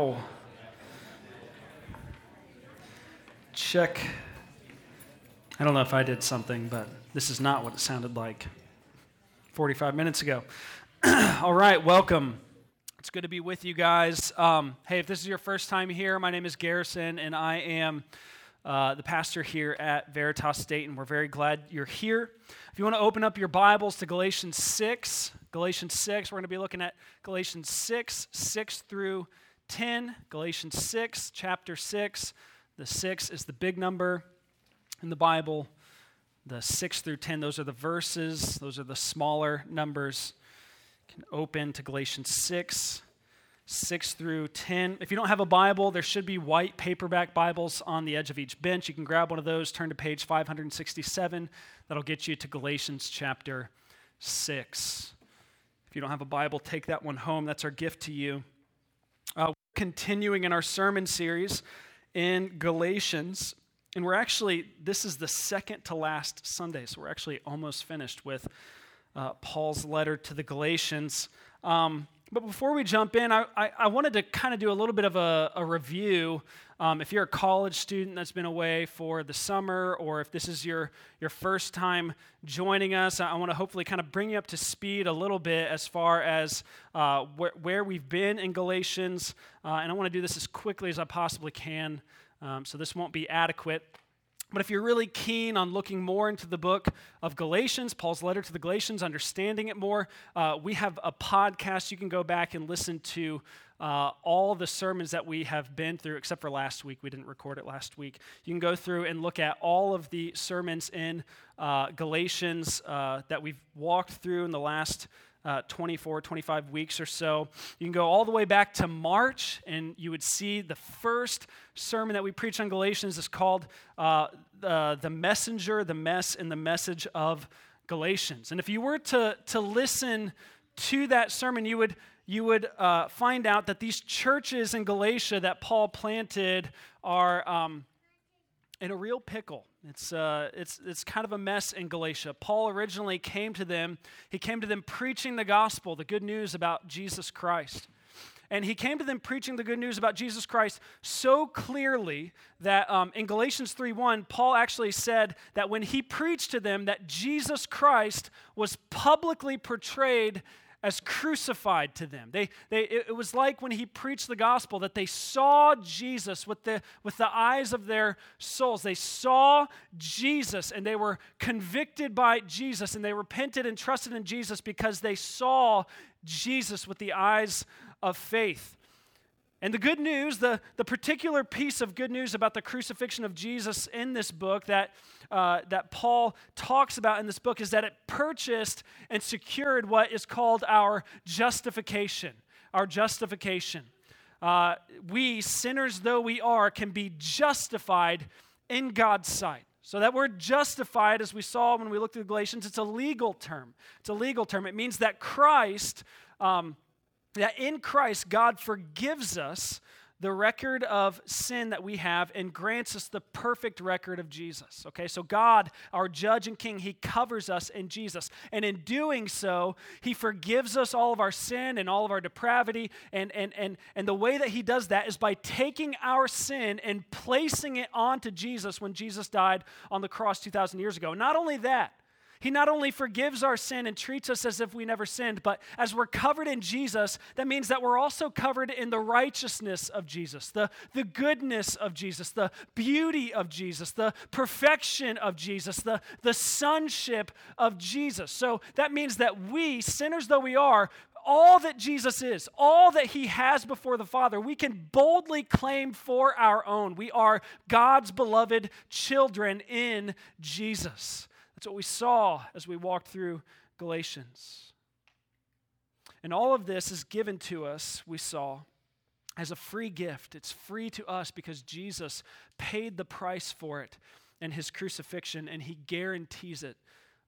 Wow. Check. I don't know if I did something, but this is not what it sounded like 45 minutes ago. All right, welcome. It's good to be with you guys. Um, hey, if this is your first time here, my name is Garrison, and I am uh, the pastor here at Veritas State, and we're very glad you're here. If you want to open up your Bibles to Galatians 6, Galatians 6, we're going to be looking at Galatians 6, 6 through 10. Galatians 6, chapter 6. The 6 is the big number in the Bible. The 6 through 10, those are the verses, those are the smaller numbers. You can open to Galatians 6, 6 through 10. If you don't have a Bible, there should be white paperback Bibles on the edge of each bench. You can grab one of those, turn to page 567. That'll get you to Galatians chapter 6. If you don't have a Bible, take that one home. That's our gift to you. Uh, continuing in our sermon series in Galatians, and we're actually, this is the second to last Sunday, so we're actually almost finished with uh, Paul's letter to the Galatians. Um, but before we jump in, I, I, I wanted to kind of do a little bit of a, a review. Um, if you're a college student that's been away for the summer, or if this is your, your first time joining us, I, I want to hopefully kind of bring you up to speed a little bit as far as uh, wh- where we've been in Galatians. Uh, and I want to do this as quickly as I possibly can, um, so this won't be adequate. But if you're really keen on looking more into the book of Galatians, Paul's letter to the Galatians, understanding it more, uh, we have a podcast you can go back and listen to uh, all the sermons that we have been through, except for last week. We didn't record it last week. You can go through and look at all of the sermons in uh, Galatians uh, that we've walked through in the last uh, 24, 25 weeks or so. You can go all the way back to March, and you would see the first sermon that we preached on Galatians is called uh, the, the Messenger, the Mess, and the Message of Galatians. And if you were to, to listen to that sermon, you would, you would uh, find out that these churches in Galatia that Paul planted are um, in a real pickle. It's, uh, it's, it's kind of a mess in Galatia. Paul originally came to them, he came to them preaching the gospel, the good news about Jesus Christ. And he came to them preaching the good news about Jesus Christ so clearly that um, in Galatians 3:1, Paul actually said that when he preached to them that Jesus Christ was publicly portrayed as crucified to them. They, they, it was like when he preached the gospel that they saw Jesus with the, with the eyes of their souls. They saw Jesus and they were convicted by Jesus and they repented and trusted in Jesus because they saw Jesus with the eyes of faith. And the good news, the, the particular piece of good news about the crucifixion of Jesus in this book that, uh, that Paul talks about in this book is that it purchased and secured what is called our justification. Our justification. Uh, we, sinners though we are, can be justified in God's sight. So, that word justified, as we saw when we looked at Galatians, it's a legal term. It's a legal term. It means that Christ. Um, that in Christ, God forgives us the record of sin that we have and grants us the perfect record of Jesus. Okay, so God, our judge and king, he covers us in Jesus. And in doing so, he forgives us all of our sin and all of our depravity. And, and, and, and the way that he does that is by taking our sin and placing it onto Jesus when Jesus died on the cross 2,000 years ago. Not only that, he not only forgives our sin and treats us as if we never sinned, but as we're covered in Jesus, that means that we're also covered in the righteousness of Jesus, the, the goodness of Jesus, the beauty of Jesus, the perfection of Jesus, the, the sonship of Jesus. So that means that we, sinners though we are, all that Jesus is, all that he has before the Father, we can boldly claim for our own. We are God's beloved children in Jesus. That's what we saw as we walked through Galatians. And all of this is given to us, we saw, as a free gift. It's free to us because Jesus paid the price for it in his crucifixion, and he guarantees it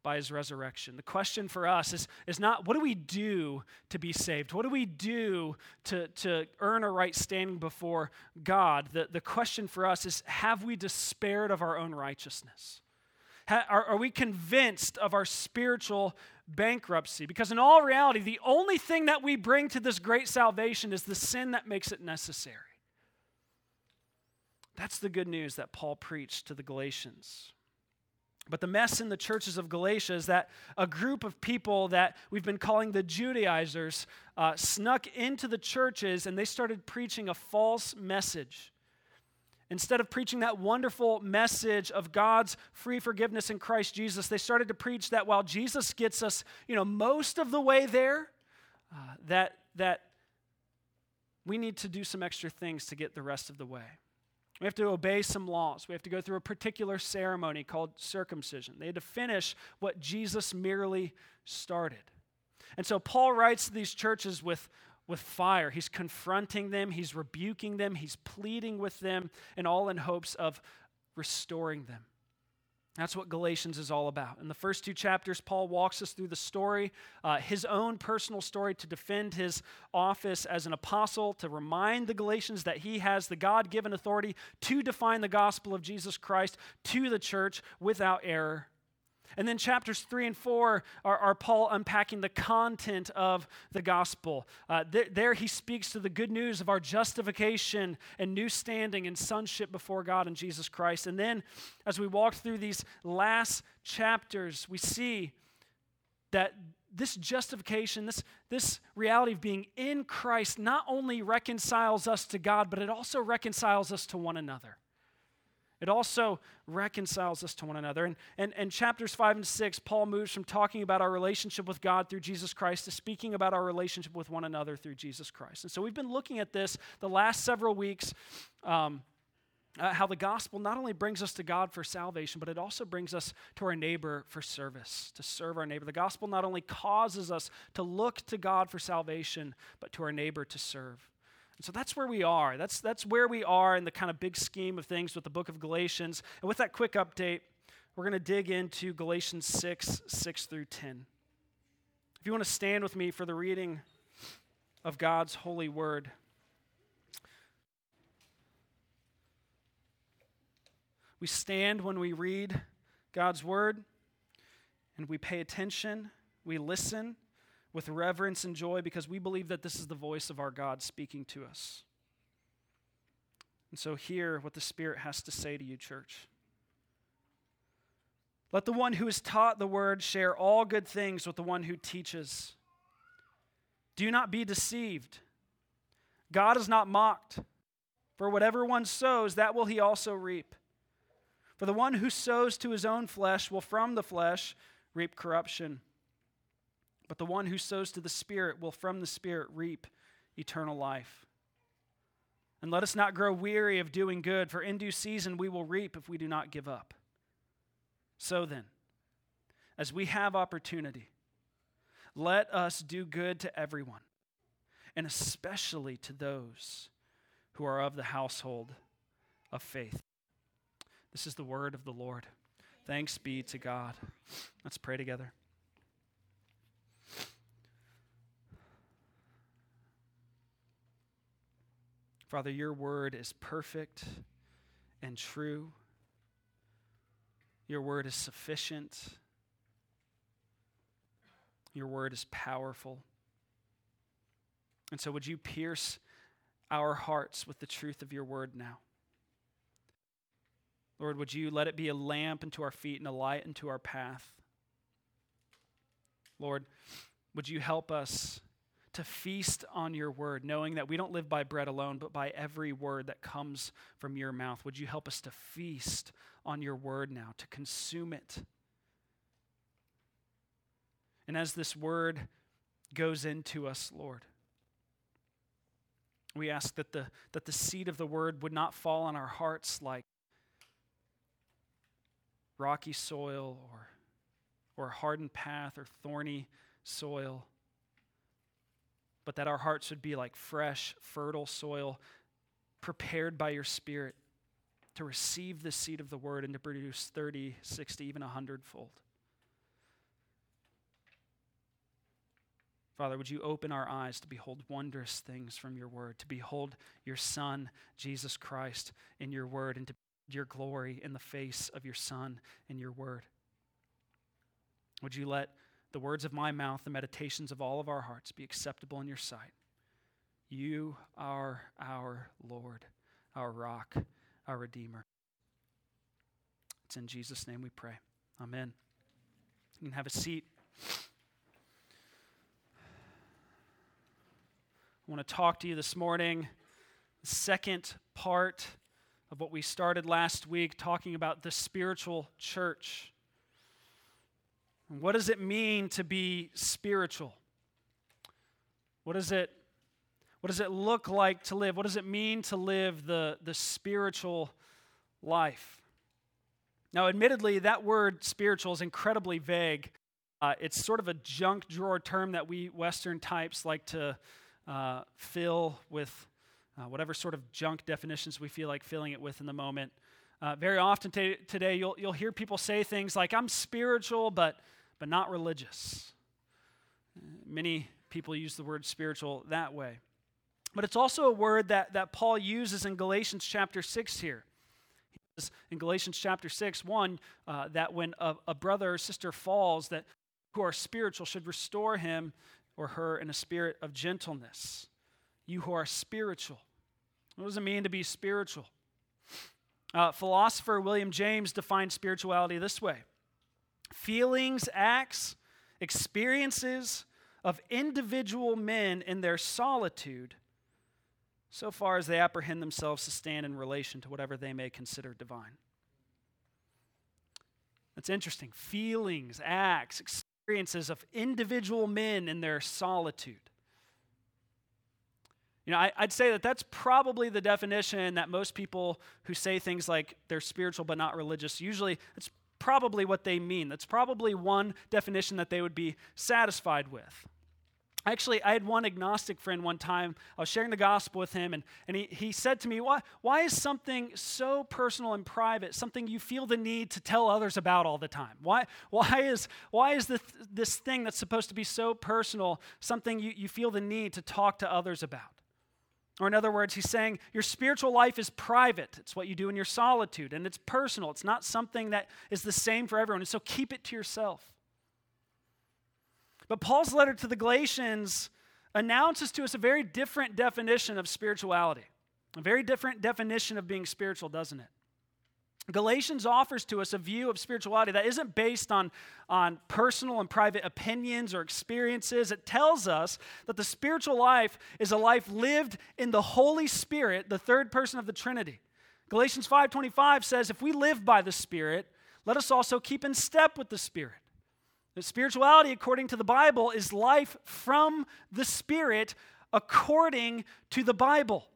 by his resurrection. The question for us is, is not what do we do to be saved? What do we do to, to earn a right standing before God? The, the question for us is have we despaired of our own righteousness? Are, are we convinced of our spiritual bankruptcy. Because in all reality, the only thing that we bring to this great salvation is the sin that makes it necessary. That's the good news that Paul preached to the Galatians. But the mess in the churches of Galatia is that a group of people that we've been calling the Judaizers uh, snuck into the churches and they started preaching a false message. Instead of preaching that wonderful message of God's free forgiveness in Christ Jesus, they started to preach that while Jesus gets us, you know, most of the way there, uh, that, that we need to do some extra things to get the rest of the way. We have to obey some laws. We have to go through a particular ceremony called circumcision. They had to finish what Jesus merely started. And so Paul writes to these churches with, with fire. He's confronting them, he's rebuking them, he's pleading with them, and all in hopes of restoring them. That's what Galatians is all about. In the first two chapters, Paul walks us through the story, uh, his own personal story to defend his office as an apostle, to remind the Galatians that he has the God given authority to define the gospel of Jesus Christ to the church without error. And then chapters three and four are, are Paul unpacking the content of the gospel. Uh, th- there he speaks to the good news of our justification and new standing and sonship before God in Jesus Christ. And then as we walk through these last chapters, we see that this justification, this, this reality of being in Christ, not only reconciles us to God, but it also reconciles us to one another. It also reconciles us to one another. And, and, and chapters 5 and 6, Paul moves from talking about our relationship with God through Jesus Christ to speaking about our relationship with one another through Jesus Christ. And so we've been looking at this the last several weeks. Um, uh, how the gospel not only brings us to God for salvation, but it also brings us to our neighbor for service, to serve our neighbor. The gospel not only causes us to look to God for salvation, but to our neighbor to serve. And so that's where we are. That's, that's where we are in the kind of big scheme of things with the book of Galatians. And with that quick update, we're going to dig into Galatians 6 6 through 10. If you want to stand with me for the reading of God's holy word. We stand when we read God's word and we pay attention, we listen, with reverence and joy because we believe that this is the voice of our God speaking to us. And so, hear what the Spirit has to say to you, church. Let the one who is taught the word share all good things with the one who teaches. Do not be deceived. God is not mocked. For whatever one sows, that will he also reap. For the one who sows to his own flesh will from the flesh reap corruption. But the one who sows to the Spirit will from the Spirit reap eternal life. And let us not grow weary of doing good, for in due season we will reap if we do not give up. So then, as we have opportunity, let us do good to everyone, and especially to those who are of the household of faith. This is the word of the Lord. Thanks be to God. Let's pray together. Father, your word is perfect and true. Your word is sufficient. Your word is powerful. And so, would you pierce our hearts with the truth of your word now? Lord, would you let it be a lamp unto our feet and a light unto our path? Lord, would you help us to feast on your word, knowing that we don't live by bread alone, but by every word that comes from your mouth. Would you help us to feast on your word now, to consume it? And as this word goes into us, Lord, we ask that the, that the seed of the word would not fall on our hearts like rocky soil or, or hardened path or thorny soil but that our hearts would be like fresh, fertile soil prepared by your Spirit to receive the seed of the word and to produce 30, 60, even 100 fold. Father, would you open our eyes to behold wondrous things from your word, to behold your Son, Jesus Christ, in your word, and to your glory in the face of your Son in your word? Would you let the words of my mouth, the meditations of all of our hearts be acceptable in your sight. You are our Lord, our rock, our Redeemer. It's in Jesus' name we pray. Amen. You can have a seat. I want to talk to you this morning, the second part of what we started last week, talking about the spiritual church. What does it mean to be spiritual? What does it, what does it look like to live? What does it mean to live the, the spiritual life? Now, admittedly, that word spiritual is incredibly vague. Uh, it's sort of a junk drawer term that we Western types like to uh, fill with uh, whatever sort of junk definitions we feel like filling it with in the moment. Uh, very often t- today, you'll, you'll hear people say things like, I'm spiritual, but but not religious. Many people use the word spiritual that way. But it's also a word that, that Paul uses in Galatians chapter 6 here. In Galatians chapter 6, 1, uh, that when a, a brother or sister falls, that who are spiritual should restore him or her in a spirit of gentleness. You who are spiritual. What does it mean to be spiritual? Uh, philosopher William James defined spirituality this way feelings, acts, experiences of individual men in their solitude, so far as they apprehend themselves to stand in relation to whatever they may consider divine. That's interesting. Feelings, acts, experiences of individual men in their solitude. You know, I, would say that that's probably the definition that most people who say things like they're spiritual but not religious, usually it's probably what they mean. That's probably one definition that they would be satisfied with. Actually, I had one agnostic friend one time. I was sharing the gospel with him, and, and he, he said to me, why, why is something so personal and private something you feel the need to tell others about all the time? Why, why is, why is this, this thing that's supposed to be so personal something you, you feel the need to talk to others about? Or, in other words, he's saying your spiritual life is private. It's what you do in your solitude, and it's personal. It's not something that is the same for everyone. And so keep it to yourself. But Paul's letter to the Galatians announces to us a very different definition of spirituality, a very different definition of being spiritual, doesn't it? Galatians offers to us a view of spirituality that isn't based on, on personal and private opinions or experiences. It tells us that the spiritual life is a life lived in the Holy Spirit, the third person of the Trinity. Galatians 5:25 says, "If we live by the Spirit, let us also keep in step with the Spirit." The spirituality, according to the Bible, is life from the Spirit according to the Bible.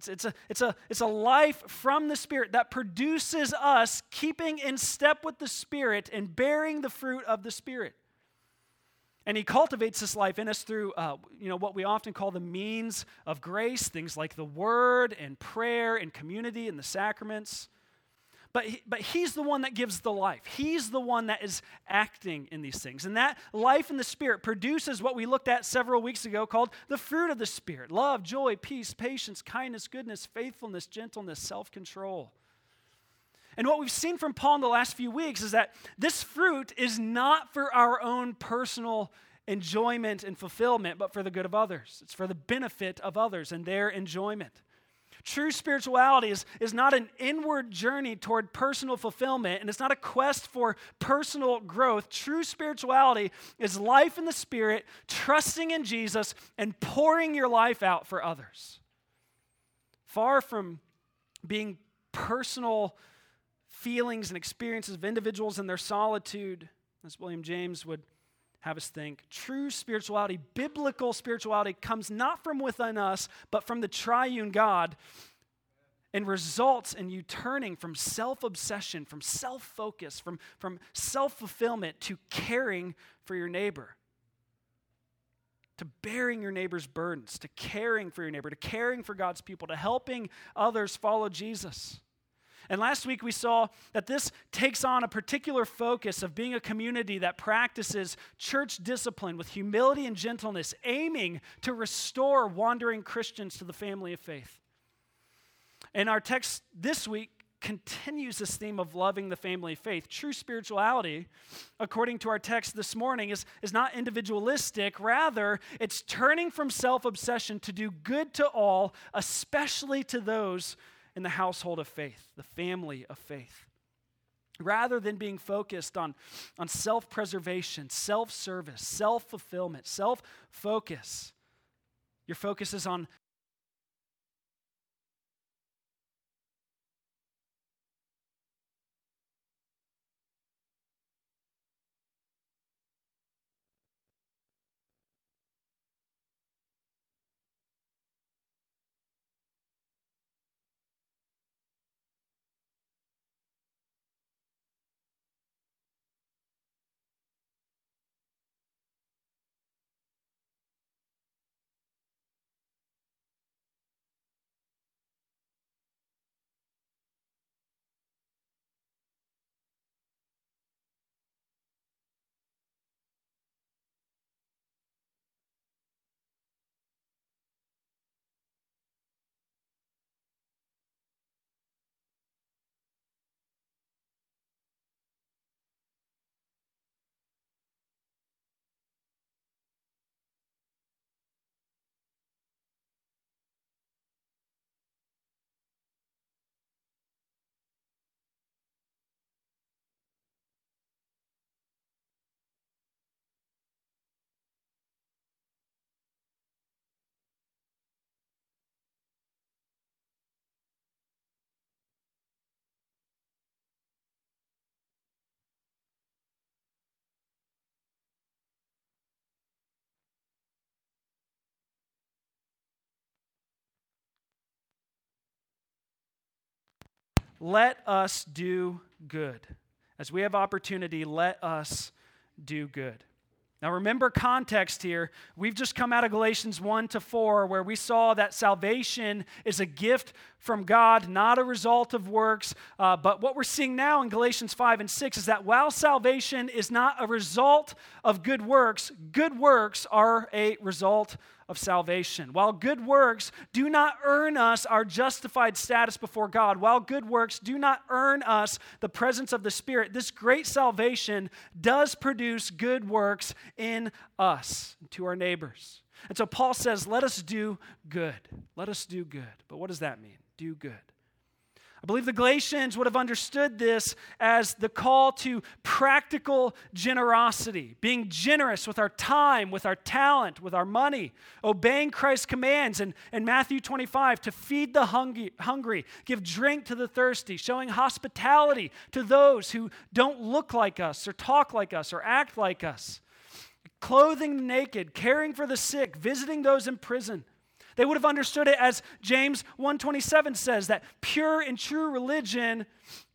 It's, it's, a, it's, a, it's a life from the Spirit that produces us keeping in step with the Spirit and bearing the fruit of the Spirit. And he cultivates this life in us through, uh, you know, what we often call the means of grace, things like the Word and prayer and community and the sacraments. But, he, but he's the one that gives the life. He's the one that is acting in these things. And that life in the Spirit produces what we looked at several weeks ago called the fruit of the Spirit love, joy, peace, patience, kindness, goodness, faithfulness, gentleness, self control. And what we've seen from Paul in the last few weeks is that this fruit is not for our own personal enjoyment and fulfillment, but for the good of others. It's for the benefit of others and their enjoyment. True spirituality is, is not an inward journey toward personal fulfillment, and it's not a quest for personal growth. True spirituality is life in the Spirit, trusting in Jesus, and pouring your life out for others. Far from being personal feelings and experiences of individuals in their solitude, as William James would have us think. True spirituality, biblical spirituality, comes not from within us, but from the triune God and results in you turning from self obsession, from self focus, from, from self fulfillment to caring for your neighbor. To bearing your neighbor's burdens, to caring for your neighbor, to caring for God's people, to helping others follow Jesus. And last week we saw that this takes on a particular focus of being a community that practices church discipline with humility and gentleness, aiming to restore wandering Christians to the family of faith. And our text this week continues this theme of loving the family of faith. True spirituality, according to our text this morning, is, is not individualistic. Rather, it's turning from self obsession to do good to all, especially to those in the household of faith, the family of faith. Rather than being focused on, on self preservation, self service, self fulfillment, self focus, your focus is on let us do good. As we have opportunity, let us do good. Now, remember context here. We've just come out of Galatians 1 to 4, where we saw that salvation is a gift from God, not a result of works. Uh, but what we're seeing now in Galatians 5 and 6 is that while salvation is not a result of good works, good works are a result of salvation. While good works do not earn us our justified status before God, while good works do not earn us the presence of the Spirit, this great salvation does produce good works in us to our neighbors. And so Paul says, let us do good. Let us do good. But what does that mean? Do good. I believe the Galatians would have understood this as the call to practical generosity, being generous with our time, with our talent, with our money, obeying Christ's commands. In, in Matthew 25 to feed the hungry, hungry, give drink to the thirsty, showing hospitality to those who don't look like us or talk like us or act like us, clothing the naked, caring for the sick, visiting those in prison they would have understood it as James 127 says that pure and true religion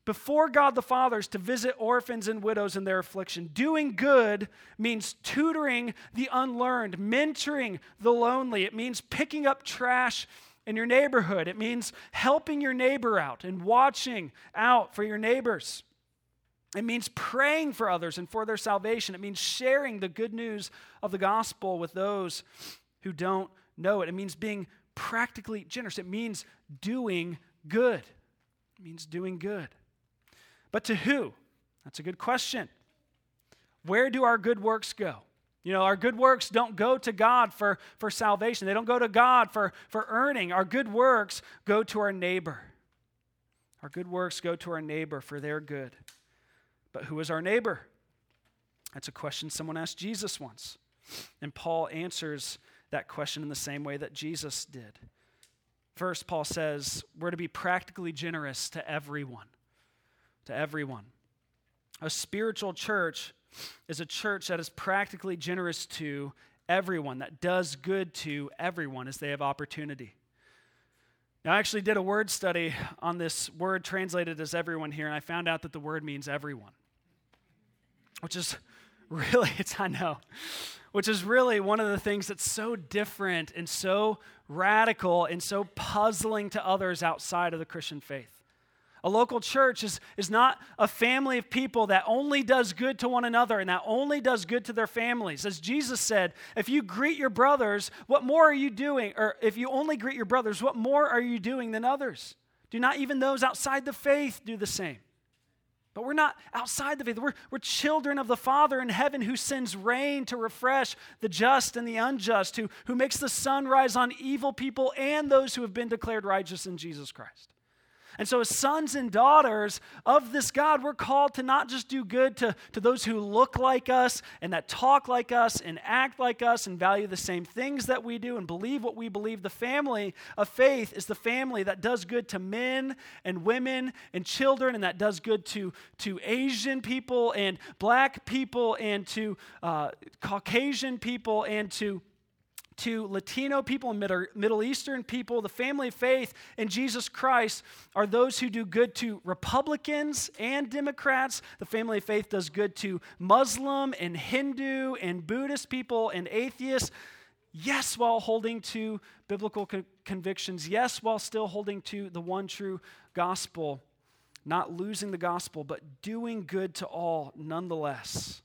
before God the Father is to visit orphans and widows in their affliction. Doing good means tutoring the unlearned, mentoring the lonely. It means picking up trash in your neighborhood. It means helping your neighbor out and watching out for your neighbors. It means praying for others and for their salvation. It means sharing the good news of the gospel with those who don't know it. It means being practically generous. It means doing good. It means doing good. But to who? That's a good question. Where do our good works go? You know, our good works don't go to God for, for salvation. They don't go to God for, for earning. Our good works go to our neighbor. Our good works go to our neighbor for their good. But who is our neighbor? That's a question someone asked Jesus once. And Paul answers that question in the same way that Jesus did. First, Paul says we're to be practically generous to everyone. To everyone. A spiritual church is a church that is practically generous to everyone, that does good to everyone as they have opportunity. Now, I actually did a word study on this word translated as everyone here, and I found out that the word means everyone, which is really, it's, I know, which is really one of the things that's so different and so radical and so puzzling to others outside of the Christian faith. A local church is, is not a family of people that only does good to one another and that only does good to their families. As Jesus said, if you greet your brothers, what more are you doing? Or if you only greet your brothers, what more are you doing than others? Do not even those outside the faith do the same? But we're not outside the faith. We're, we're children of the Father in heaven who sends rain to refresh the just and the unjust, who, who makes the sun rise on evil people and those who have been declared righteous in Jesus Christ. And so, as sons and daughters of this God, we're called to not just do good to, to those who look like us and that talk like us and act like us and value the same things that we do and believe what we believe. The family of faith is the family that does good to men and women and children and that does good to, to Asian people and black people and to uh, Caucasian people and to to Latino people and Middle Eastern people, the family of faith in Jesus Christ are those who do good to Republicans and Democrats. The family of faith does good to Muslim and Hindu and Buddhist people and atheists. Yes, while holding to biblical co- convictions. Yes, while still holding to the one true gospel. Not losing the gospel, but doing good to all nonetheless.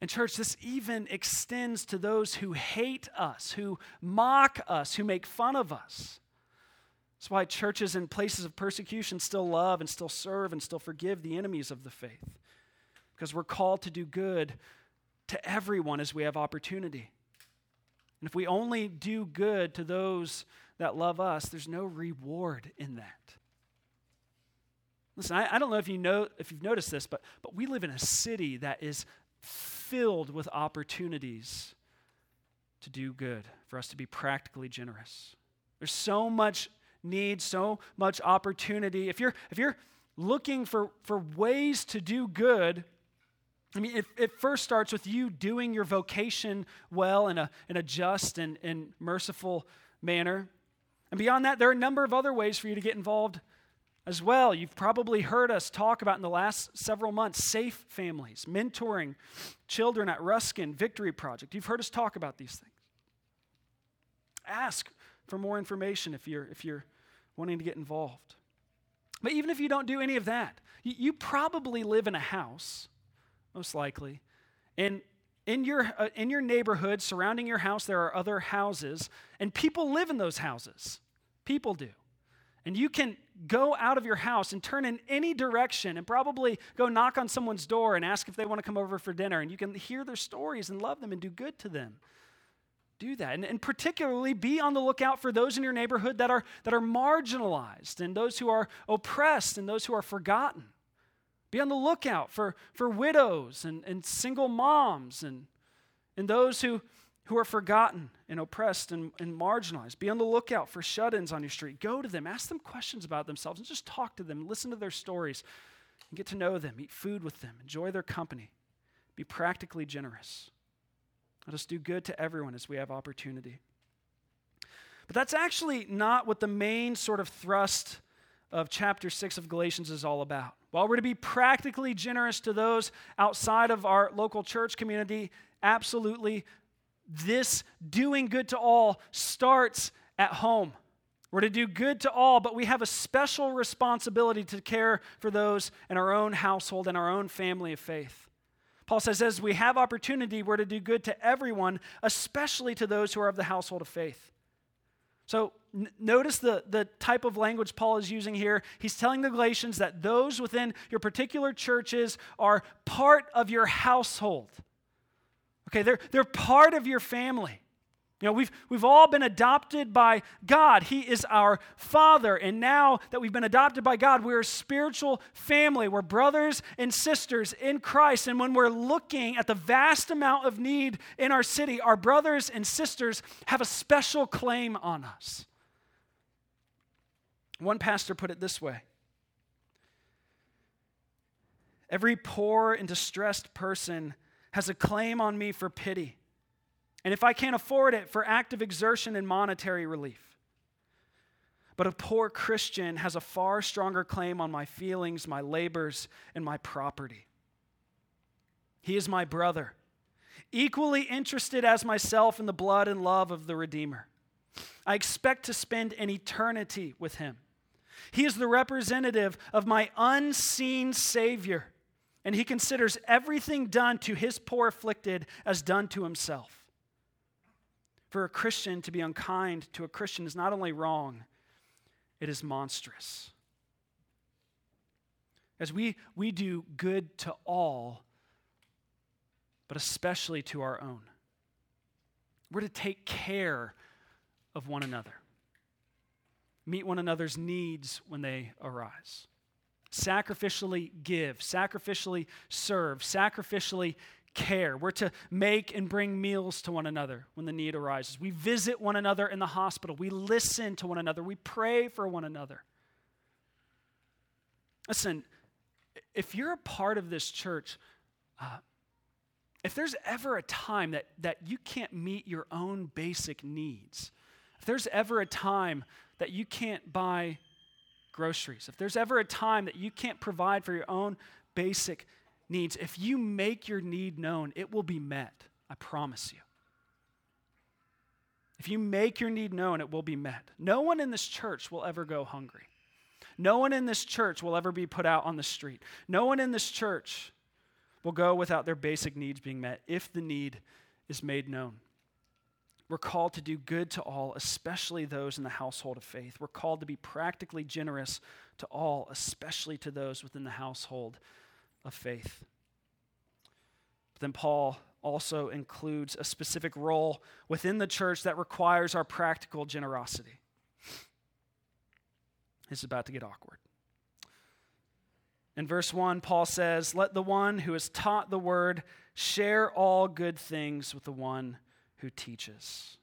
And, church, this even extends to those who hate us, who mock us, who make fun of us. That's why churches in places of persecution still love and still serve and still forgive the enemies of the faith. Because we're called to do good to everyone as we have opportunity. And if we only do good to those that love us, there's no reward in that. Listen, I, I don't know if you know if you've noticed this, but, but we live in a city that is filled with opportunities to do good, for us to be practically generous. There's so much need, so much opportunity. If you're, if you're looking for, for ways to do good, I mean, it, it first starts with you doing your vocation well in a, in a just and, and merciful manner. And beyond that, there are a number of other ways for you to get involved as well. You've probably heard us talk about in the last several months safe families, mentoring children at Ruskin Victory Project. You've heard us talk about these things. Ask for more information if you're, if you're wanting to get involved. But even if you don't do any of that, you, you probably live in a house, most likely, and in your, uh, in your neighborhood surrounding your house, there are other houses, and people live in those houses. People do. And you can go out of your house and turn in any direction and probably go knock on someone's door and ask if they want to come over for dinner. And you can hear their stories and love them and do good to them. Do that. And, and particularly be on the lookout for those in your neighborhood that are, that are marginalized and those who are oppressed and those who are forgotten. Be on the lookout for, for widows and, and single moms and, and those who, who are forgotten and oppressed and, and marginalized. Be on the lookout for shut ins on your street. Go to them, ask them questions about themselves, and just talk to them, listen to their stories, and get to know them, eat food with them, enjoy their company. Be practically generous. Let us do good to everyone as we have opportunity. But that's actually not what the main sort of thrust of chapter 6 of Galatians is all about. While we're to be practically generous to those outside of our local church community, absolutely this doing good to all starts at home. We're to do good to all, but we have a special responsibility to care for those in our own household and our own family of faith. Paul says, as we have opportunity, we're to do good to everyone, especially to those who are of the household of faith. So n- notice the, the type of language Paul is using here. He's telling the Galatians that those within your particular churches are part of your household. Okay, they're, they're part of your family. You know, we've, we've all been adopted by God. He is our Father. And now that we've been adopted by God, we're a spiritual family. We're brothers and sisters in Christ. And when we're looking at the vast amount of need in our city, our brothers and sisters have a special claim on us. One pastor put it this way Every poor and distressed person has a claim on me for pity. And if I can't afford it, for active exertion and monetary relief. But a poor Christian has a far stronger claim on my feelings, my labors, and my property. He is my brother, equally interested as myself in the blood and love of the Redeemer. I expect to spend an eternity with him. He is the representative of my unseen Savior and he considers everything done to his poor afflicted as done to himself. For a Christian to be unkind to a Christian is not only wrong, it is monstrous. As we, we do good to all, but especially to our own. We're to take care of one another, meet one another's needs when they arise, sacrificially give, sacrificially serve, sacrificially care. We're to make and bring meals to one another when the need arises. We visit one another in the hospital. We listen to one another. We pray for one another. Listen, if you're a part of this church, uh, if there's ever a time that, that you can't meet your own basic needs, if there's ever a time that you can't buy groceries, if there's ever a time that you can't provide for your own basic needs, if you make your need known, it will be met. I promise you. If you make your need known, it will be met. No one in this church will ever go hungry. No one in this church will ever be put out on the street. No one in this church will go without their basic needs being met if the need is made known. We're called to do good to all, especially those in the household of faith. We're called to be practically generous to all, especially to those within the household of faith. But then Paul also includes a specific role within the church that requires our practical generosity. It's about to get awkward. In verse 1, Paul says, Let the one who has taught the word share all good things with the one who teaches.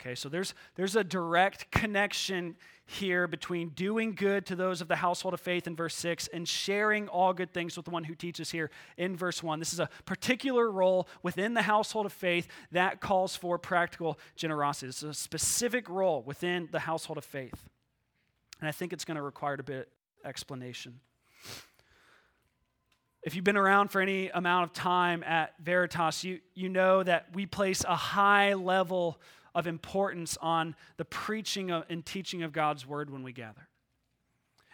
Okay, so there's, there's a direct connection here between doing good to those of the household of faith in verse 6 and sharing all good things with the one who teaches here in verse 1. This is a particular role within the household of faith that calls for practical generosity. It's a specific role within the household of faith. And I think it's going to require a bit explanation. If you've been around for any amount of time at Veritas, you, you know that we place a high level of importance on the preaching and teaching of God's word when we gather.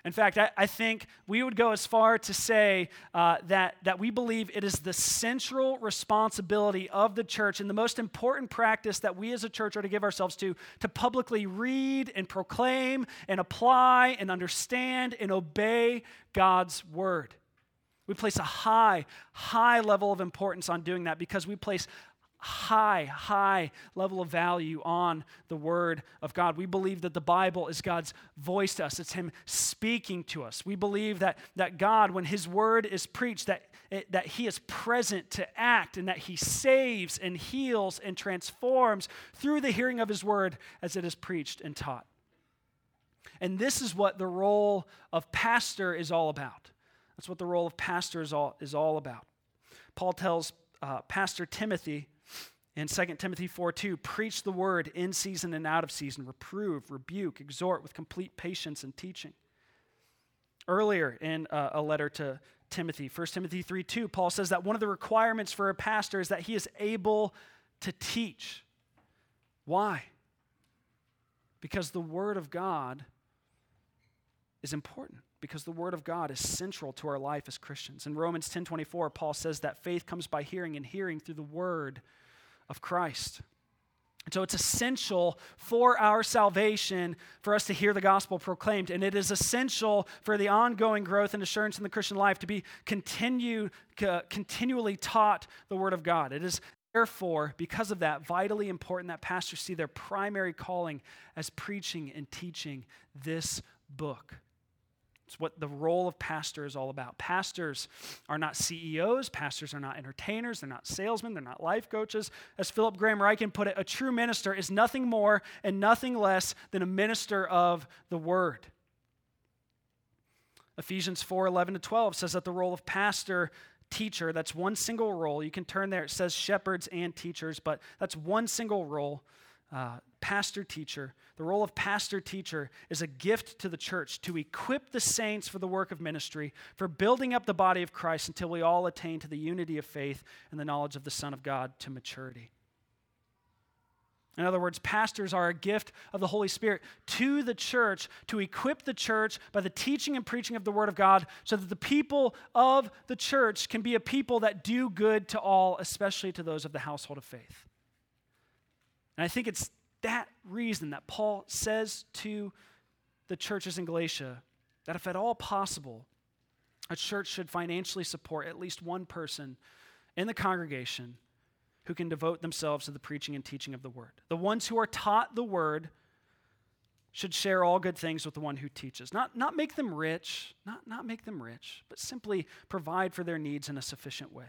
In fact, I, I think we would go as far to say uh, that, that we believe it is the central responsibility of the church and the most important practice that we as a church are to give ourselves to to publicly read and proclaim and apply and understand and obey God's word. We place a high, high level of importance on doing that because we place high, high level of value on the Word of God. We believe that the Bible is God's voice to us, it's Him speaking to us. We believe that, that God, when His Word is preached, that, it, that He is present to act and that He saves and heals and transforms through the hearing of His Word as it is preached and taught. And this is what the role of pastor is all about. That's what the role of pastor is all, is all about. Paul tells uh, Pastor Timothy in 2 Timothy 4 2, preach the word in season and out of season, reprove, rebuke, exhort with complete patience and teaching. Earlier in uh, a letter to Timothy, 1 Timothy 3 2, Paul says that one of the requirements for a pastor is that he is able to teach. Why? Because the Word of God is important because the word of God is central to our life as Christians. In Romans 10:24, Paul says that faith comes by hearing and hearing through the word of Christ. And so it's essential for our salvation for us to hear the gospel proclaimed. And it is essential for the ongoing growth and assurance in the Christian life to be continue, uh, continually taught the Word of God. It is therefore, because of that, vitally important that pastors see their primary calling as preaching and teaching this book. It's what the role of pastor is all about. Pastors are not CEOs, pastors are not entertainers, they're not salesmen, they're not life coaches. As Philip Graham Ryken put it, a true minister is nothing more and nothing less than a minister of the word. Ephesians 4 11 to 12 says that the role of pastor teacher, that's one single role. You can turn there, it says shepherds and teachers, but that's one single role uh, pastor teacher. The role of pastor teacher is a gift to the church to equip the saints for the work of ministry, for building up the body of Christ until we all attain to the unity of faith and the knowledge of the Son of God to maturity. In other words, pastors are a gift of the Holy Spirit to the church to equip the church by the teaching and preaching of the Word of God so that the people of the church can be a people that do good to all, especially to those of the household of faith. And I think it's that reason that Paul says to the churches in Galatia that, if at all possible, a church should financially support at least one person in the congregation who can devote themselves to the preaching and teaching of the word. The ones who are taught the word should share all good things with the one who teaches. Not, not make them rich, not, not make them rich, but simply provide for their needs in a sufficient way.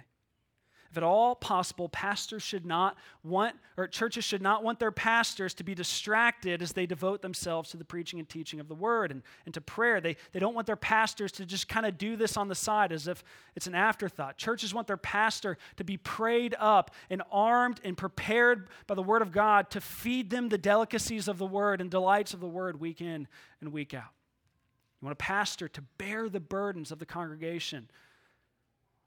If at all possible, pastors should not want, or churches should not want their pastors to be distracted as they devote themselves to the preaching and teaching of the word and, and to prayer. They, they don't want their pastors to just kind of do this on the side as if it's an afterthought. Churches want their pastor to be prayed up and armed and prepared by the word of God to feed them the delicacies of the word and delights of the word week in and week out. You want a pastor to bear the burdens of the congregation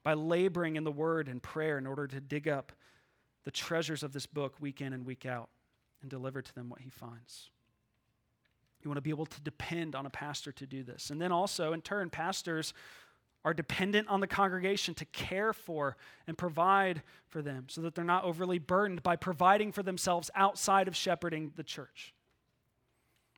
by laboring in the word and prayer in order to dig up the treasures of this book week in and week out and deliver to them what he finds. You want to be able to depend on a pastor to do this. And then also, in turn, pastors are dependent on the congregation to care for and provide for them so that they're not overly burdened by providing for themselves outside of shepherding the church.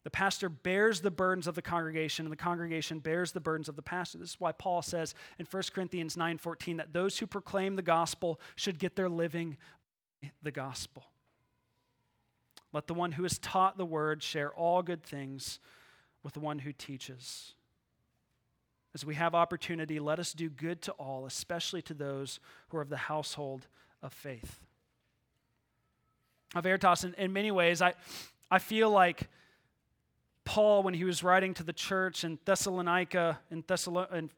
The pastor bears the burdens of the congregation, and the congregation bears the burdens of the pastor. This is why Paul says in 1 Corinthians 9:14 that those who proclaim the gospel should get their living the gospel. Let the one who has taught the word share all good things with the one who teaches. As we have opportunity, let us do good to all, especially to those who are of the household of faith. Of in, in many ways, I, I feel like Paul, when he was writing to the church in Thessalonica, in, Thessalo- in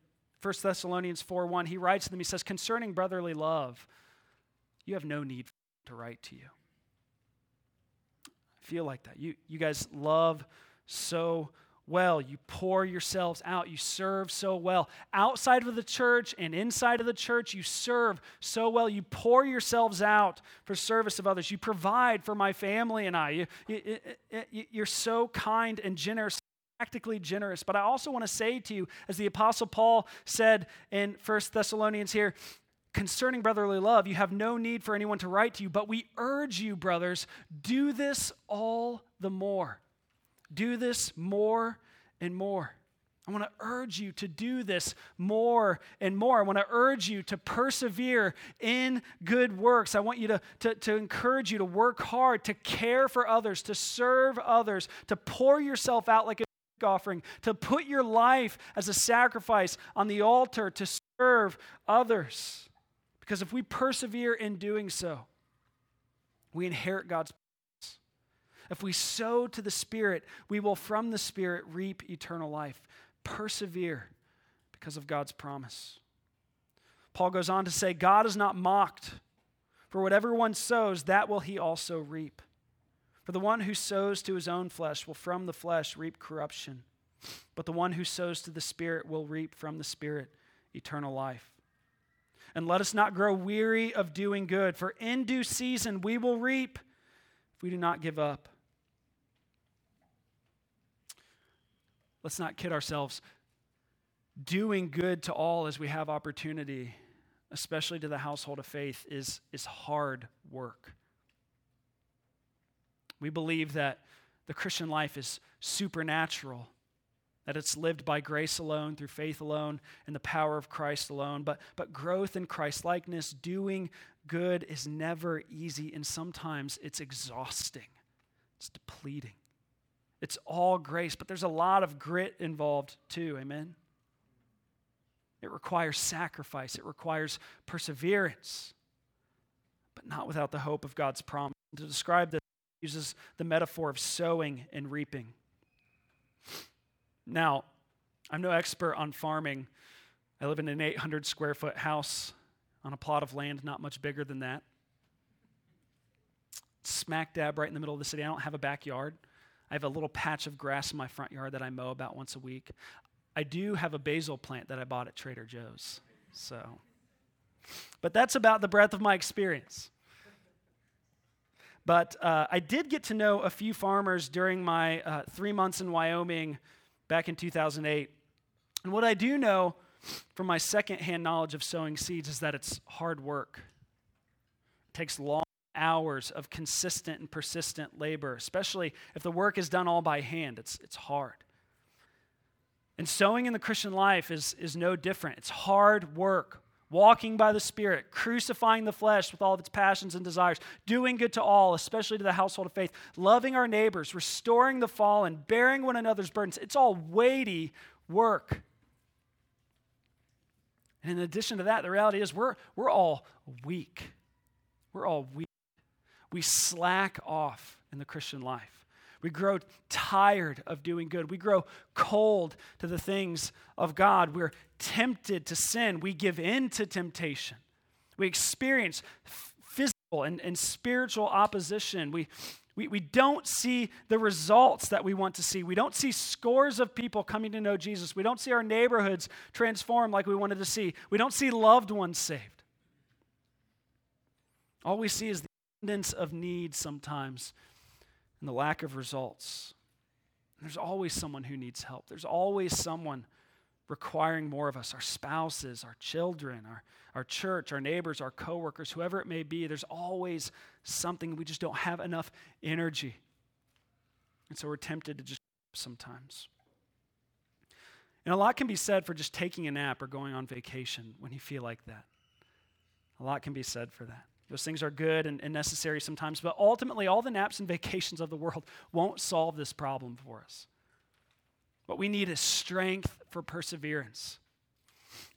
1 Thessalonians 4 1, he writes to them, he says, Concerning brotherly love, you have no need to write to you. I feel like that. You, you guys love so well. You pour yourselves out. You serve so well. Outside of the church and inside of the church, you serve so well. You pour yourselves out for service of others. You provide for my family and I. You, you, you're so kind and generous practically generous. But I also want to say to you, as the Apostle Paul said in First Thessalonians here, concerning brotherly love, you have no need for anyone to write to you, but we urge you, brothers, do this all the more do this more and more. I want to urge you to do this more and more. I want to urge you to persevere in good works. I want you to, to, to, encourage you to work hard, to care for others, to serve others, to pour yourself out like a offering, to put your life as a sacrifice on the altar to serve others. Because if we persevere in doing so, we inherit God's if we sow to the Spirit, we will from the Spirit reap eternal life. Persevere because of God's promise. Paul goes on to say, God is not mocked. For whatever one sows, that will he also reap. For the one who sows to his own flesh will from the flesh reap corruption, but the one who sows to the Spirit will reap from the Spirit eternal life. And let us not grow weary of doing good, for in due season we will reap if we do not give up. Let's not kid ourselves. Doing good to all as we have opportunity, especially to the household of faith, is, is hard work. We believe that the Christian life is supernatural, that it's lived by grace alone, through faith alone, and the power of Christ alone. But, but growth in Christ likeness, doing good, is never easy, and sometimes it's exhausting, it's depleting. It's all grace, but there's a lot of grit involved too. Amen? It requires sacrifice, it requires perseverance, but not without the hope of God's promise. To describe this, uses the metaphor of sowing and reaping. Now, I'm no expert on farming. I live in an 800 square foot house on a plot of land not much bigger than that. Smack dab right in the middle of the city. I don't have a backyard. I have a little patch of grass in my front yard that I mow about once a week. I do have a basil plant that I bought at Trader Joe's. So, but that's about the breadth of my experience. But uh, I did get to know a few farmers during my uh, three months in Wyoming back in 2008. And what I do know from my secondhand knowledge of sowing seeds is that it's hard work. It takes long hours of consistent and persistent labor, especially if the work is done all by hand. It's, it's hard. And sowing in the Christian life is, is no different. It's hard work, walking by the Spirit, crucifying the flesh with all of its passions and desires, doing good to all, especially to the household of faith, loving our neighbors, restoring the fallen, bearing one another's burdens. It's all weighty work. And in addition to that, the reality is we're, we're all weak. We're all weak. We slack off in the Christian life. We grow tired of doing good. We grow cold to the things of God. We're tempted to sin. We give in to temptation. We experience physical and, and spiritual opposition. We, we, we don't see the results that we want to see. We don't see scores of people coming to know Jesus. We don't see our neighborhoods transformed like we wanted to see. We don't see loved ones saved. All we see is the abundance of need sometimes and the lack of results. There's always someone who needs help. There's always someone requiring more of us our spouses, our children, our, our church, our neighbors, our coworkers, whoever it may be. There's always something. We just don't have enough energy. And so we're tempted to just sometimes. And a lot can be said for just taking a nap or going on vacation when you feel like that. A lot can be said for that. Those things are good and, and, necessary sometimes, but ultimately, all the naps and vacations of the world won't solve this problem for us. What we need is strength for perseverance.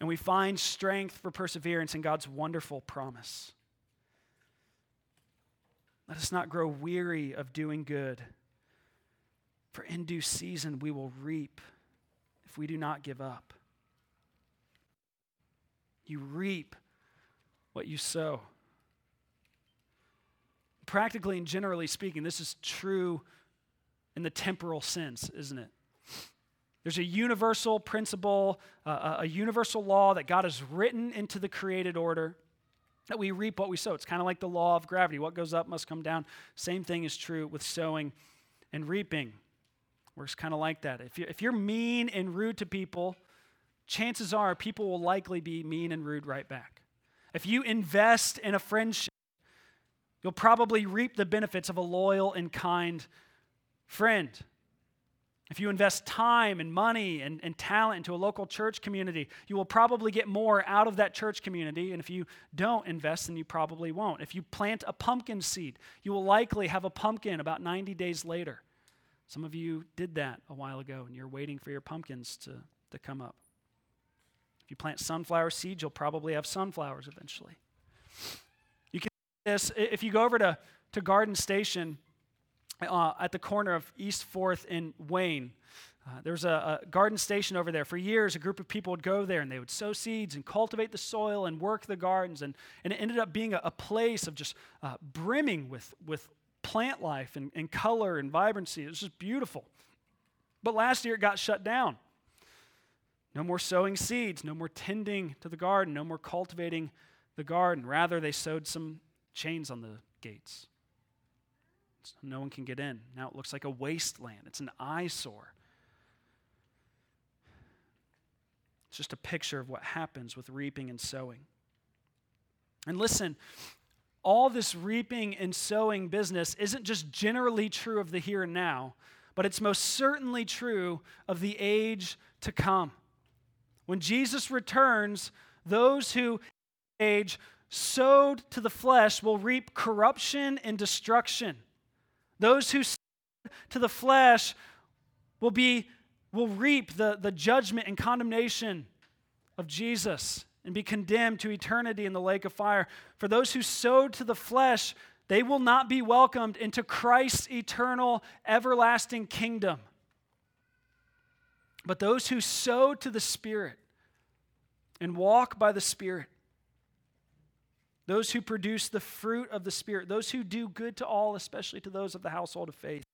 And we find strength for perseverance in God's wonderful promise. Let us not grow weary of doing good, for in due season we will reap if we do not give up. You reap what you sow practically and generally speaking, this is true in the temporal sense, isn't it? There's a universal principle, uh, a universal law that God has written into the created order that we reap what we sow. It's kind of like the law of gravity. What goes up must come down. Same thing is true with sowing and reaping. Works kind of like that. If you're, if you're mean and rude to people, chances are people will likely be mean and rude right back. If you invest in a friendship, You'll probably reap the benefits of a loyal and kind friend. If you invest time and money and, and talent into a local church community, you will probably get more out of that church community. And if you don't invest, then you probably won't. If you plant a pumpkin seed, you will likely have a pumpkin about 90 days later. Some of you did that a while ago, and you're waiting for your pumpkins to, to come up. If you plant sunflower seeds, you'll probably have sunflowers eventually this if you go over to, to Garden Station uh, at the corner of East 4th in Wayne. Uh, there was a, a, garden station over there. For years, a group of people would go there and they would sow seeds and cultivate the soil and work the gardens. And, and it ended up being a, a place of just uh, brimming with, with plant life and, and color and vibrancy. It was just beautiful. But last year, it got shut down. No more sowing seeds, no more tending to the garden, no more cultivating the garden. Rather, they sowed some chains on the gates. So no one can get in. Now it looks like a wasteland, it's an eyesore. It's just a picture of what happens with reaping and sowing. And listen, all this reaping and sowing business isn't just generally true of the here and now, but it's most certainly true of the age to come. When Jesus returns, those who age sowed to the flesh will reap corruption and destruction. Those who sow to the flesh will be will reap the, the judgment and condemnation of Jesus and be condemned to eternity in the lake of fire. For those who sowed to the flesh, they will not be welcomed into Christ's eternal, everlasting kingdom. But those who sow to the Spirit and walk by the Spirit, those who produce the fruit of the Spirit, those who do good to all, especially to those of the household of faith,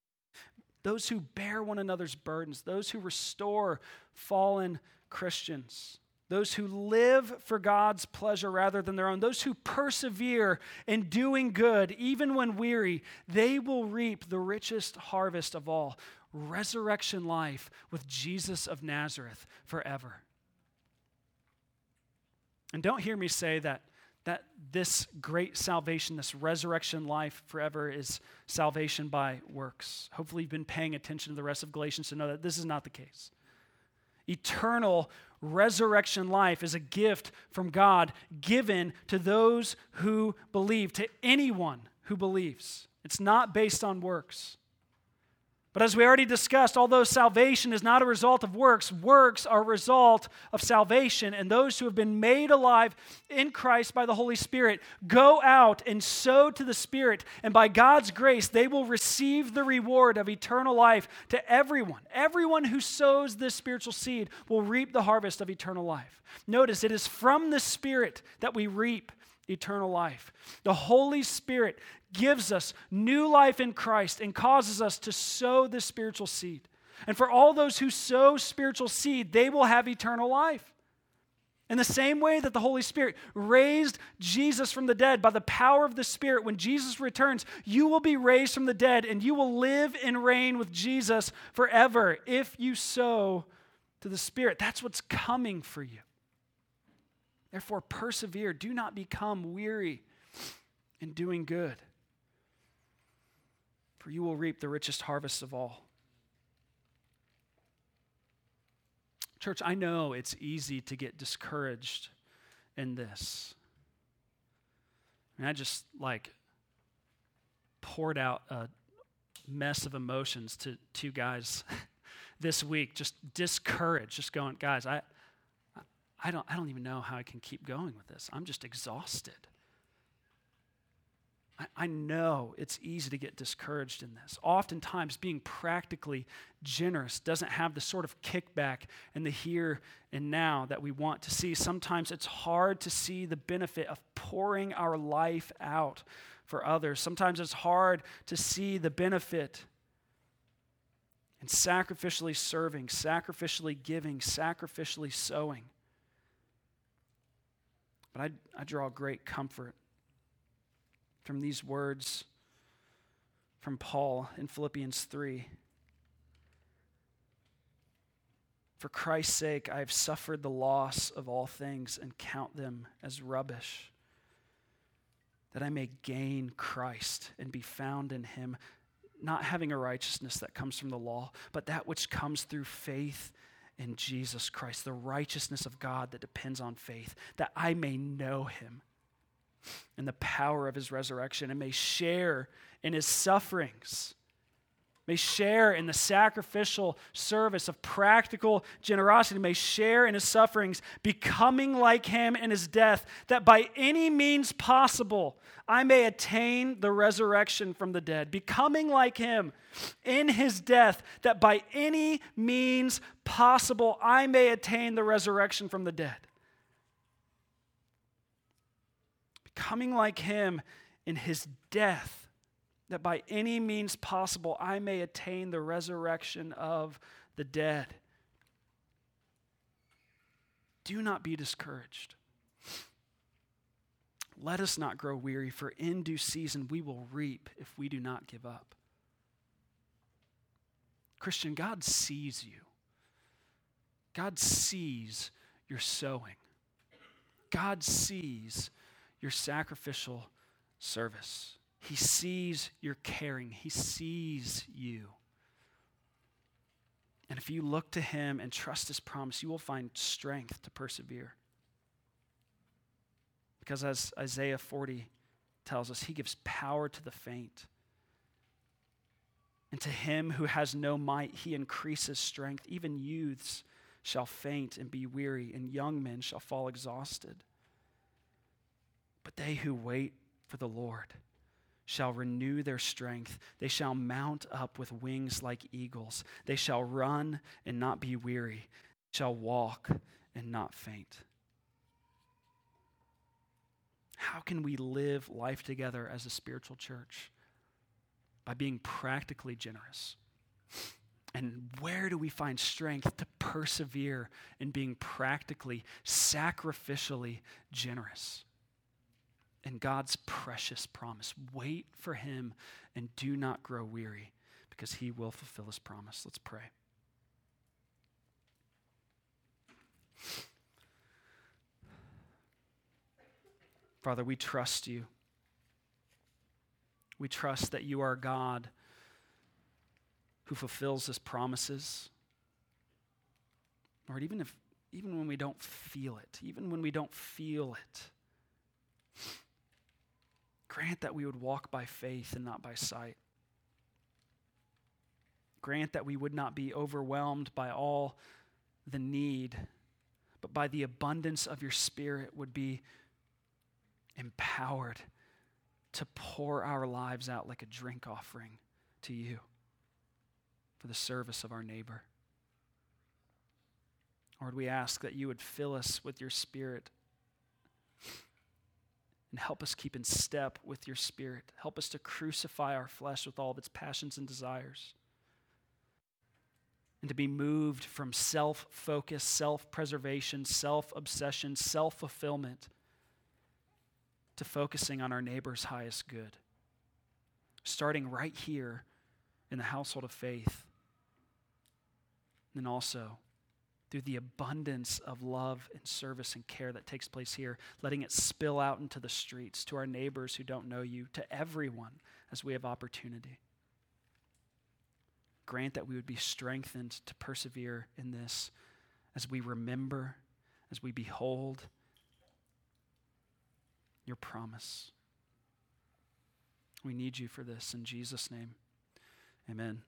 those who bear one another's burdens, those who restore fallen Christians, those who live for God's pleasure rather than their own, those who persevere in doing good even when weary, they will reap the richest harvest of all resurrection life with Jesus of Nazareth forever. And don't hear me say that that this great salvation, this resurrection life forever, is salvation by works. Hopefully, you've been paying attention to the rest of Galatians to know that this is not the case. eternal resurrection life is a gift from God given to those who believe, to anyone who believes. It's not based on works. But as we already discussed, although salvation is not a result of works, works are a result of salvation. And those who have been made alive in Christ by the Holy Spirit go out and sow to the Spirit. And by God's grace, they will receive the reward of eternal life to everyone. Everyone who sows this spiritual seed will reap the harvest of eternal life. Notice it is from the Spirit that we reap eternal life. The Holy Spirit gives us new life in Christ and causes us to sow the spiritual seed. And for all those who sow spiritual seed, they will have eternal life. In the same way that the Holy Spirit raised Jesus from the dead by the power of the Spirit, when Jesus returns, you will be raised from the dead and you will live and reign with Jesus forever if you sow to the Spirit. That's what's coming for you. Therefore, persevere. Do not become weary in doing good for you will reap the richest harvest of all. Church, I know it's easy to get discouraged in this. And I just like poured out a mess of emotions to two guys this week, just discouraged, just going, guys, I, I don't, I don't even know how I can keep going with this. I'm just exhausted. I, I know it's easy to get discouraged in this. Oftentimes, being practically generous doesn't have the sort of kickback and the here and now that we want to see. Sometimes it's hard to see the benefit of pouring our life out for others. Sometimes it's hard to see the benefit in sacrificially serving, sacrificially giving, sacrificially sowing. But I, I draw great comfort from these words from Paul in Philippians 3. For Christ's sake, I have suffered the loss of all things and count them as rubbish, that I may gain Christ and be found in him, not having a righteousness that comes from the law, but that which comes through faith in Jesus Christ, the righteousness of God that depends on faith, that I may know him and the power of his resurrection and may share in his sufferings, may share in the sacrificial service of practical generosity, may share in his sufferings, becoming like him in his death, that by any means possible I may attain the resurrection from the dead, becoming like him in his death, that by any means possible I may attain the resurrection from the dead. coming like him in his death, that by any means possible I may attain the resurrection of the dead. Do not be discouraged. Let us not grow weary, for in due season we will reap if we do not give up. Christian, God sees you. God sees your sowing. God sees your sacrificial service. He sees your caring, He sees you. And if you look to Him and trust His promise, you will find strength to persevere. Because as Isaiah 40 tells us, He gives power to the faint. And to him who has no might, he increases strength. Even youths shall faint and be weary, and young men shall fall exhausted. But they who wait for the Lord shall renew their strength. They shall mount up with wings like eagles. They shall run and not be weary, shall walk and not faint. How can we live life together as a spiritual church? By being practically generous. And where do we find strength to persevere in being practically, sacrificially generous? And God's precious promise. Wait for him and do not grow weary because he will fulfill his promise. Let's pray. Father, we trust you. We trust that you are God who fulfills his promises. Lord, even if even when we don't feel it, even when we don't feel it, grant that we would walk by faith and not by sight. Grant that we would not be overwhelmed by all the need, but by the abundance of your Spirit would be empowered to pour our lives out like a drink offering to you for the service of our neighbor. Lord, we ask that you would fill us with your Spirit and help us keep in step with your Spirit. Help us to crucify our flesh with all of its passions and desires. And to be moved from self focus, self preservation, self obsession, self fulfillment to focusing on our neighbor's highest good. Starting right here in the household of faith. And also through the abundance of love and service and care that takes place here, letting it spill out into the streets to our neighbors who don't know you, to everyone as we have opportunity. Grant that we would be strengthened to persevere in this as we remember, as we behold your promise. We need you for this in Jesus' name. Amen.